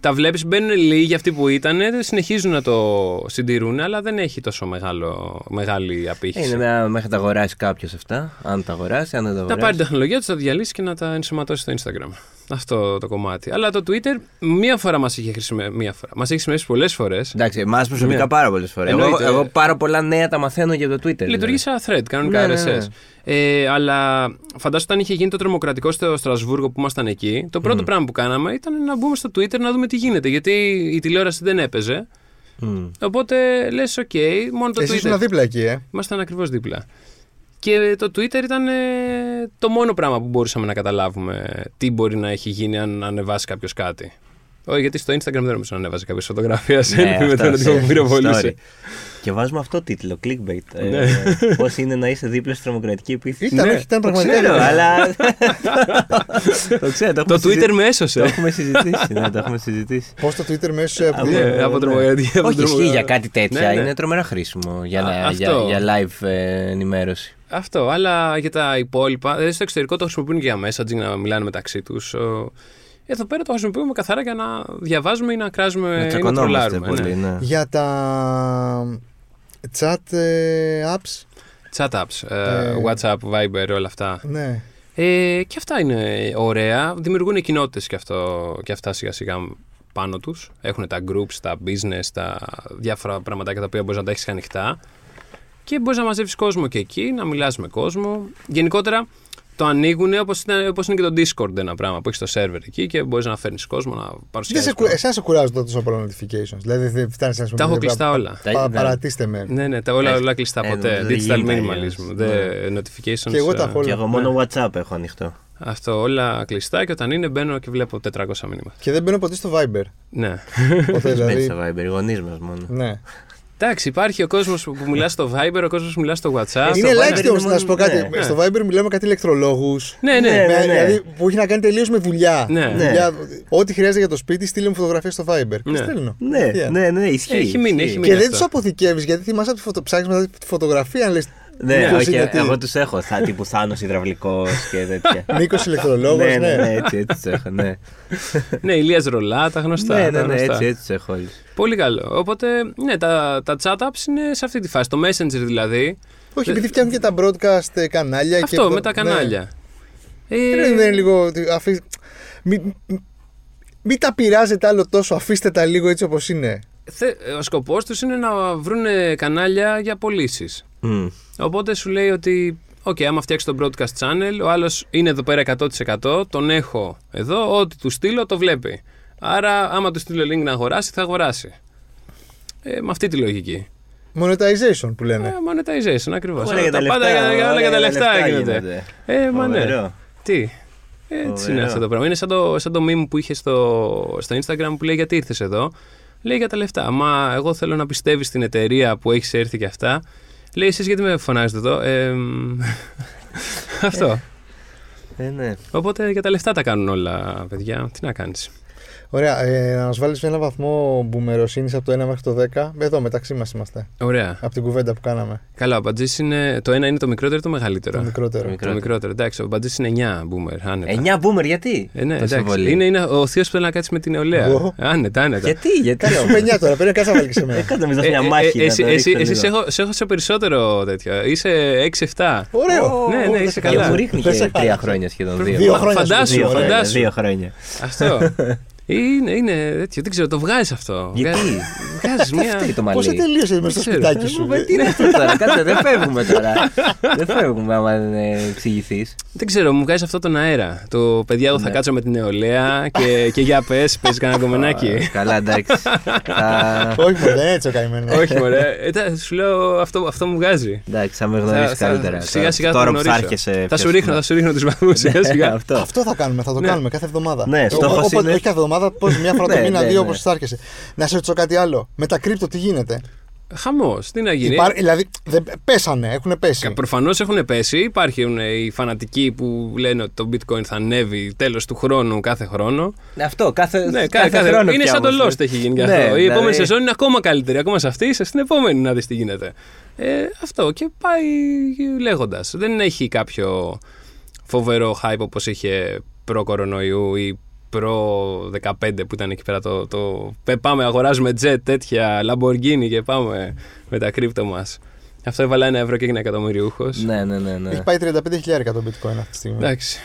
τα βλέπεις, μπαίνουν λίγοι αυτοί που ήταν, συνεχίζουν να το συντηρούν, αλλά δεν έχει τόσο μεγάλο, μεγάλη απήχηση. Είναι με- μέχρι τα αγοράσει κάποιος αυτά. Αν τα αγοράσει, αν δεν τα Θα αγοράσει. πάρει την τεχνολογία τους, θα διαλύσει και να τα ενσωματώσει στο Instagram. Αυτό το κομμάτι. Αλλά το Twitter μία φορά μας είχε χρησιμεύσει. Μία φορά. Μας έχει χρησιμεύσει πολλές φορές. Εντάξει, εμάς προσωπικά Ναι. πάρα πολλές φορές. Εγώ, Εννοείται. εγώ πάρα πολλά νέα τα μαθαίνω για το Twitter. Λειτουργεί δηλαδή. σαν thread, κανονικά Ναι, ναι, ναι. RSS. Ε, αλλά φαντάζομαι όταν είχε γίνει το τρομοκρατικό στο Στρασβούργο που ήμασταν εκεί, το πρώτο πράγμα που κάναμε ήταν να μπούμε στο Twitter να δούμε τι γίνεται. Γιατί η τηλεόραση δεν έπαιζε. Μμ. Οπότε λες, OK, μόνο το Εσύ Twitter. ήσουν δίπλα εκεί, ε. Ήμασταν ακριβώς δίπλα. Και το Twitter ήταν ε, το μόνο πράγμα που μπορούσαμε να καταλάβουμε τι μπορεί να έχει γίνει αν ανεβάσει κάποιος κάτι. Όχι, γιατί στο Instagram δεν νομίζω να ανέβαζε κάποιος φωτογραφίας σε Ναι, με αυτό, τον άτομο που σε- πυροβολούσε. story. Και βάζουμε αυτό τίτλο, clickbait. Ναι. Πώς είναι να είσαι δίπλα στη τρομοκρατική επίθεση. Ήταν, Ναι, όχι, ήταν Το πραγματικά. ξέρω, αλλά. το ξέρω, το Το έχουμε Twitter συζη- με Το έσωσε. έχουμε συζητήσει. Ναι, το έχουμε συζητήσει. Πώς το Twitter μέσω από. Ναι, από τρομοκρατική. από Όχι, ισχύει τρομοκρατική. για κάτι τέτοια. Ναι, ναι. Είναι τρομερά χρήσιμο για, Α, να, για, αυτό. για live ε, ενημέρωση. Αυτό, αλλά για τα υπόλοιπα. Δηλαδή στο εξωτερικό το χρησιμοποιούν και για messaging να μιλάνε μεταξύ τους. Εδώ πέρα το χρησιμοποιούμε καθαρά για να διαβάζουμε ή να κράζουμε Να ή να τσακωνόμαστε τρολάρουμε. πολύ. ναι. Ναι. Για τα chat ε, apps; Chat apps, ε, Ε, WhatsApp, Viber, όλα αυτά. Ναι. Ε, και αυτά είναι ωραία. Δημιουργούν κοινότητες και, αυτό, και αυτά σιγά σιγά πάνω τους. Έχουν τα groups, τα business, τα διάφορα πραγματάκια τα οποία μπορείς να τα έχεις ανοιχτά. Και μπορείς να μαζεύει κόσμο και εκεί, να μιλάς με κόσμο. Γενικότερα το ανοίγουν όπως όπως είναι και το Discord ένα πράγμα που έχεις το server εκεί και μπορείς να φέρνεις κόσμο να Δεν παρουσιάσει. σε, κου- εσάς σε κουράζουν τόσο πολλά notifications. Δηλαδή δεν φτάνει να σου Τα έχω πει, κλειστά πα- όλα. Τα- πα- ναι. Παρατήστε με. Ναι, ναι, τα όλα, Έχει- όλα κλειστά ε, ποτέ. δεν Digital γίνεται minimalism. αλλιώς. Δεν, Ναι. notifications. Και εγώ τα ε, έχω όλα. Και εγώ μόνο WhatsApp έχω ανοιχτό. Αυτό, όλα κλειστά και όταν είναι μπαίνω και βλέπω 400 μηνύματα. Και δεν μπαίνω ποτέ στο Viber. Ναι. Ποτέ Μπαίνει δηλαδή. στο Viber, οι γονείς μας μόνο. Ναι. Εντάξει, υπάρχει ο κόσμος που μιλά στο Viber, ο κόσμος που μιλά στο WhatsApp. Είναι Viber ελάχιστο είναι όμω να σου πω μόνο- κάτι. ναι. Στο Viber μιλάμε κάτι ηλεκτρολόγους. Ναι, ναι. Ναι, ναι. Δηλαδή που έχει να κάνει τελείως με δουλειά. Ναι. Δουλειά- Ό,τι χρειάζεται για το σπίτι, στείλε μου φωτογραφία στο Viber. Και Ναι. στέλνω. Ναι, Yeah. ναι, ναι, ισχύει. Έχει μείνει, ισχύει. έχει μείνει. Και δεν αυτό. τους αποθηκεύεις γιατί θυμάσαι από τη φωτο... ψάχνεις μετά τη φωτογραφία. Αν λες Ναι, Νίκος όχι, είναι τι; εγώ τους έχω. Θα, τύπου Θάνος υδραυλικός και τέτοια. Νίκος ηλεκτρολόγος. ναι, ναι, ναι, έτσι, έτσι τους έχω, ναι. ναι, Ηλίας Ρολά, τα γνωστά. ναι, τα ναι, ναι, γνωστά. έτσι, έτσι τους έχω όλους. Πολύ καλό. Οπότε, ναι, τα, τα chat apps είναι σε αυτή τη φάση. Το Messenger δηλαδή. Όχι, επειδή φτιάχνουν και τα broadcast ε, κανάλια. Αυτό, και... με τα ναι. κανάλια. Ε, Δεν είναι λίγο. ότι αφή- Μην μη τα πειράζετε άλλο τόσο, αφήστε τα λίγο έτσι όπως είναι. θε- ο σκοπός τους είναι να βρουν κανάλια για πωλήσεις. Μμ. Οπότε σου λέει ότι, οκ, άμα φτιάξεις το broadcast channel, ο άλλος είναι εδώ πέρα 100%, τον έχω εδώ, ό,τι του στείλω το βλέπει. Άρα, άμα του στείλω link να αγοράσει, θα αγοράσει. Ε, με αυτή τη λογική. Monetization που λένε. Ε, monetization, ακριβώς. Όλα για τα πάντα λεφτά, για, για- όλα για τα λεφτά γίνονται. γίνονται. Ε, μα ναι. Φοβερό. Τι; Έτσι Φοβερό. είναι αυτό το πράγμα. Είναι σαν το, σαν το meme που είχε στο, στο Instagram που λέει γιατί ήρθες εδώ; Λέει για τα λεφτά. Μα εγώ θέλω να πιστεύεις στην εταιρεία που έχεις έρθει και αυτά. Λέει εσείς γιατί με φωνάζετε εδώ; Ε, μ, αυτό. Ε, ναι. Οπότε για τα λεφτά τα κάνουν όλα, παιδιά. Τι να κάνεις. Ωραία, ε, να μας βάλεις ένα βαθμό μπουμεροσύνης από το 1 μέχρι το 10. Εδώ μεταξύ μας είμαστε. Ωραία. Από την κουβέντα που κάναμε. Καλά, ο Μπατζής είναι. Το ένα είναι το μικρότερο ή το μεγαλύτερο; Το μικρότερο. Το μικρό. Το μικρότερο. Εντάξει, ο Μπατζής είναι 9 boomer. Άνετα. 9 boomer, γιατί; Ε, ναι, τόσο εντάξει. πολύ. Είναι, είναι ο θείος που θέλει να κάτσει με την νεολαία. Εγώ. Άνετα, άνετα. Γιατί, γιατί. Κάτσε όμως; με 9 τώρα, πρέπει να κάτσει να βάλεις και σε μένα. Έκανα νομίζω Ε, μια ε, μάχη. ε, να εσύ, το εσύ, ρίξω εσύ σε λίγο. έχω, σε έχω σε περισσότερο τέτοιο. Είσαι 6-7. Ωραίο. Ναι, ναι, Ω, είσαι δεν Και καλά. μου ρίχνει Δεν σε και τρία χάλασε. χρόνια σχεδόν. Δύο Δύο χρόνια Φαντάσου, Δύο χρόνια, φαντάσου. Δύο χρόνια. Αυτό. Είναι, είναι τέτοιο. Δεν ξέρω, το βγάζεις αυτό. Γιατί; Βγάζει μια. Φταίει το Πώς μαλλί. τελείωσε με στο ξέρω. σπιτάκι σου; Ε, Τι είναι αυτό τώρα, κάτσε, δεν φεύγουμε τώρα. Δεν φεύγουμε άμα δεν εξηγηθείς. Δεν ξέρω, μου βγάζει αυτό τον αέρα. Το παιδιά, εγώ θα Ναι. κάτσω με την νεολαία και, και για πες, παίζει κανένα κομμενάκι. Καλά, εντάξει. Θα- Όχι, μόνο δεν είναι έτσι ο καημένος. Όχι, μωρέ. Ε, τα- σου λέω αυτό, αυτό μου βγάζει. Εντάξει, θα με γνωρίσει Θα- θα- καλύτερα. Σιγά σιγά θα Τώρα που θα γνωρίσω. έρχεσαι. Θα σου πιο ρίχνω, συχνά. θα σου ρίχνω τους βαθμού σιγά σιγά. Αυτό. Αυτό θα κάνουμε, θα το Ναι. κάνουμε κάθε εβδομάδα. Ναι, Ο- στόχος όποτε- είναι- Όχι κάθε εβδομάδα, πώς μια φορά το Ναι, μήνα, ναι, δύο ναι. όπως θα έρχεσαι. Να σε ρωτήσω κάτι άλλο. Με τα κρύπτο τι γίνεται; Χαμός, τι να γίνει; Υπά- Δηλαδή, δεν- πέσανε, έχουν πέσει. Προφανώς έχουν πέσει. Υπάρχουν ε, οι φανατικοί που λένε ότι το bitcoin θα ανέβει τέλος του χρόνου κάθε χρόνο. Αυτό, κάθε, Ναι, κάθε, κάθε, χρόνο Είναι πια σαν το όμως. Lost έχει γίνει γι' Ναι, αυτό. Η δηλαδή- επόμενη σεζόν είναι ακόμα καλύτερη. Ακόμα σε αυτή, είσαι στην επόμενη να δεις τι γίνεται. Ε, αυτό και πάει λέγοντας. Δεν έχει κάποιο φοβερό hype όπως είχε προ-κορονοϊού ή προ-15 που ήταν εκεί πέρα το, το. «Πε, Πάμε, αγοράζουμε jet τέτοια Lamborghini και πάμε με τα κρύπτο μας. Αυτό έβαλα ένα ευρώ και έγινε εκατομμυριούχος. Ναι, ναι, ναι. ναι. Έχει πάει 35.000 το bitcoin αυτή τη στιγμή. Εντάξει.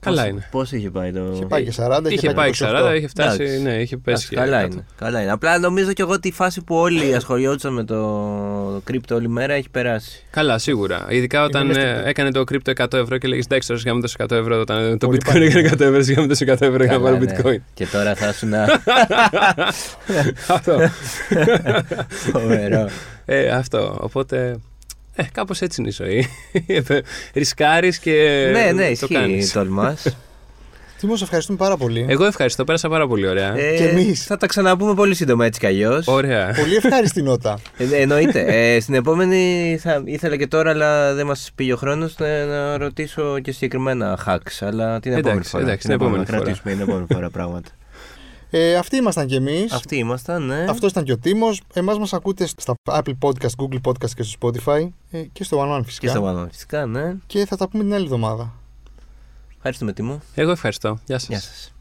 Καλά Πώς- είναι. Πώς είχε πάει το. Είχε πάει και 40, Είχε πάει 40, είχε φτάσει. Εντάξει. Ναι, είχε πέσει. Εντάξει, και καλά κάτω. είναι. Καλά είναι. Απλά νομίζω κι εγώ τη φάση που όλοι ασχολιόντουσαν με το κρύπτο όλη μέρα έχει περάσει. Καλά, σίγουρα. Ειδικά όταν μες ε, στο- έκανε το κρύπτο 100 ευρώ και λέγε Εντάξει, τώρα σιγά δώσω 100 ευρώ. Όταν το Πολύ bitcoin πάνε. έκανε 100 ευρώ, σιγά δώσω 100 ευρώ για να Καλά, πάρω ναι. bitcoin. Και τώρα θα σου να. αυτό. Φοβερό. ε, αυτό. Οπότε. Ε, κάπως έτσι είναι η ζωή. Ρισκάρεις και. ναι, ναι, το ισχύει. κάνεις. Τολμάς. Τίμω, σε ευχαριστούμε πάρα πολύ. Εγώ ευχαριστώ, πέρασα πάρα πολύ ωραία. Και εμείς. Θα τα ξαναπούμε πολύ σύντομα έτσι κι αλλιώς. Ωραία. Πολύ ευχάριστη νότα. Ε, εννοείται. Ε, στην επόμενη θα ήθελα και τώρα, αλλά δεν μας πήγε ο χρόνος να, να ρωτήσω και συγκεκριμένα hacks. Αλλά την επόμενη Εντάξει, φορά. εντάξει, την επόμενη να φορά. κρατήσουμε την επόμενη φορά πράγματα. Ε, αυτοί ήμασταν κι εμείς. Αυτοί ήμασταν, ναι. Αυτός ήταν και ο Τίμος. Εμάς μας ακούτε στα Apple Podcast, Google Podcast και στο Spotify ε, και στο One One φυσικά. Και στο One Φυσικά, ναι. Και θα τα πούμε την άλλη εβδομάδα. Ευχαριστούμε, Τίμο. Εγώ ευχαριστώ. Γεια σας. Γεια σας.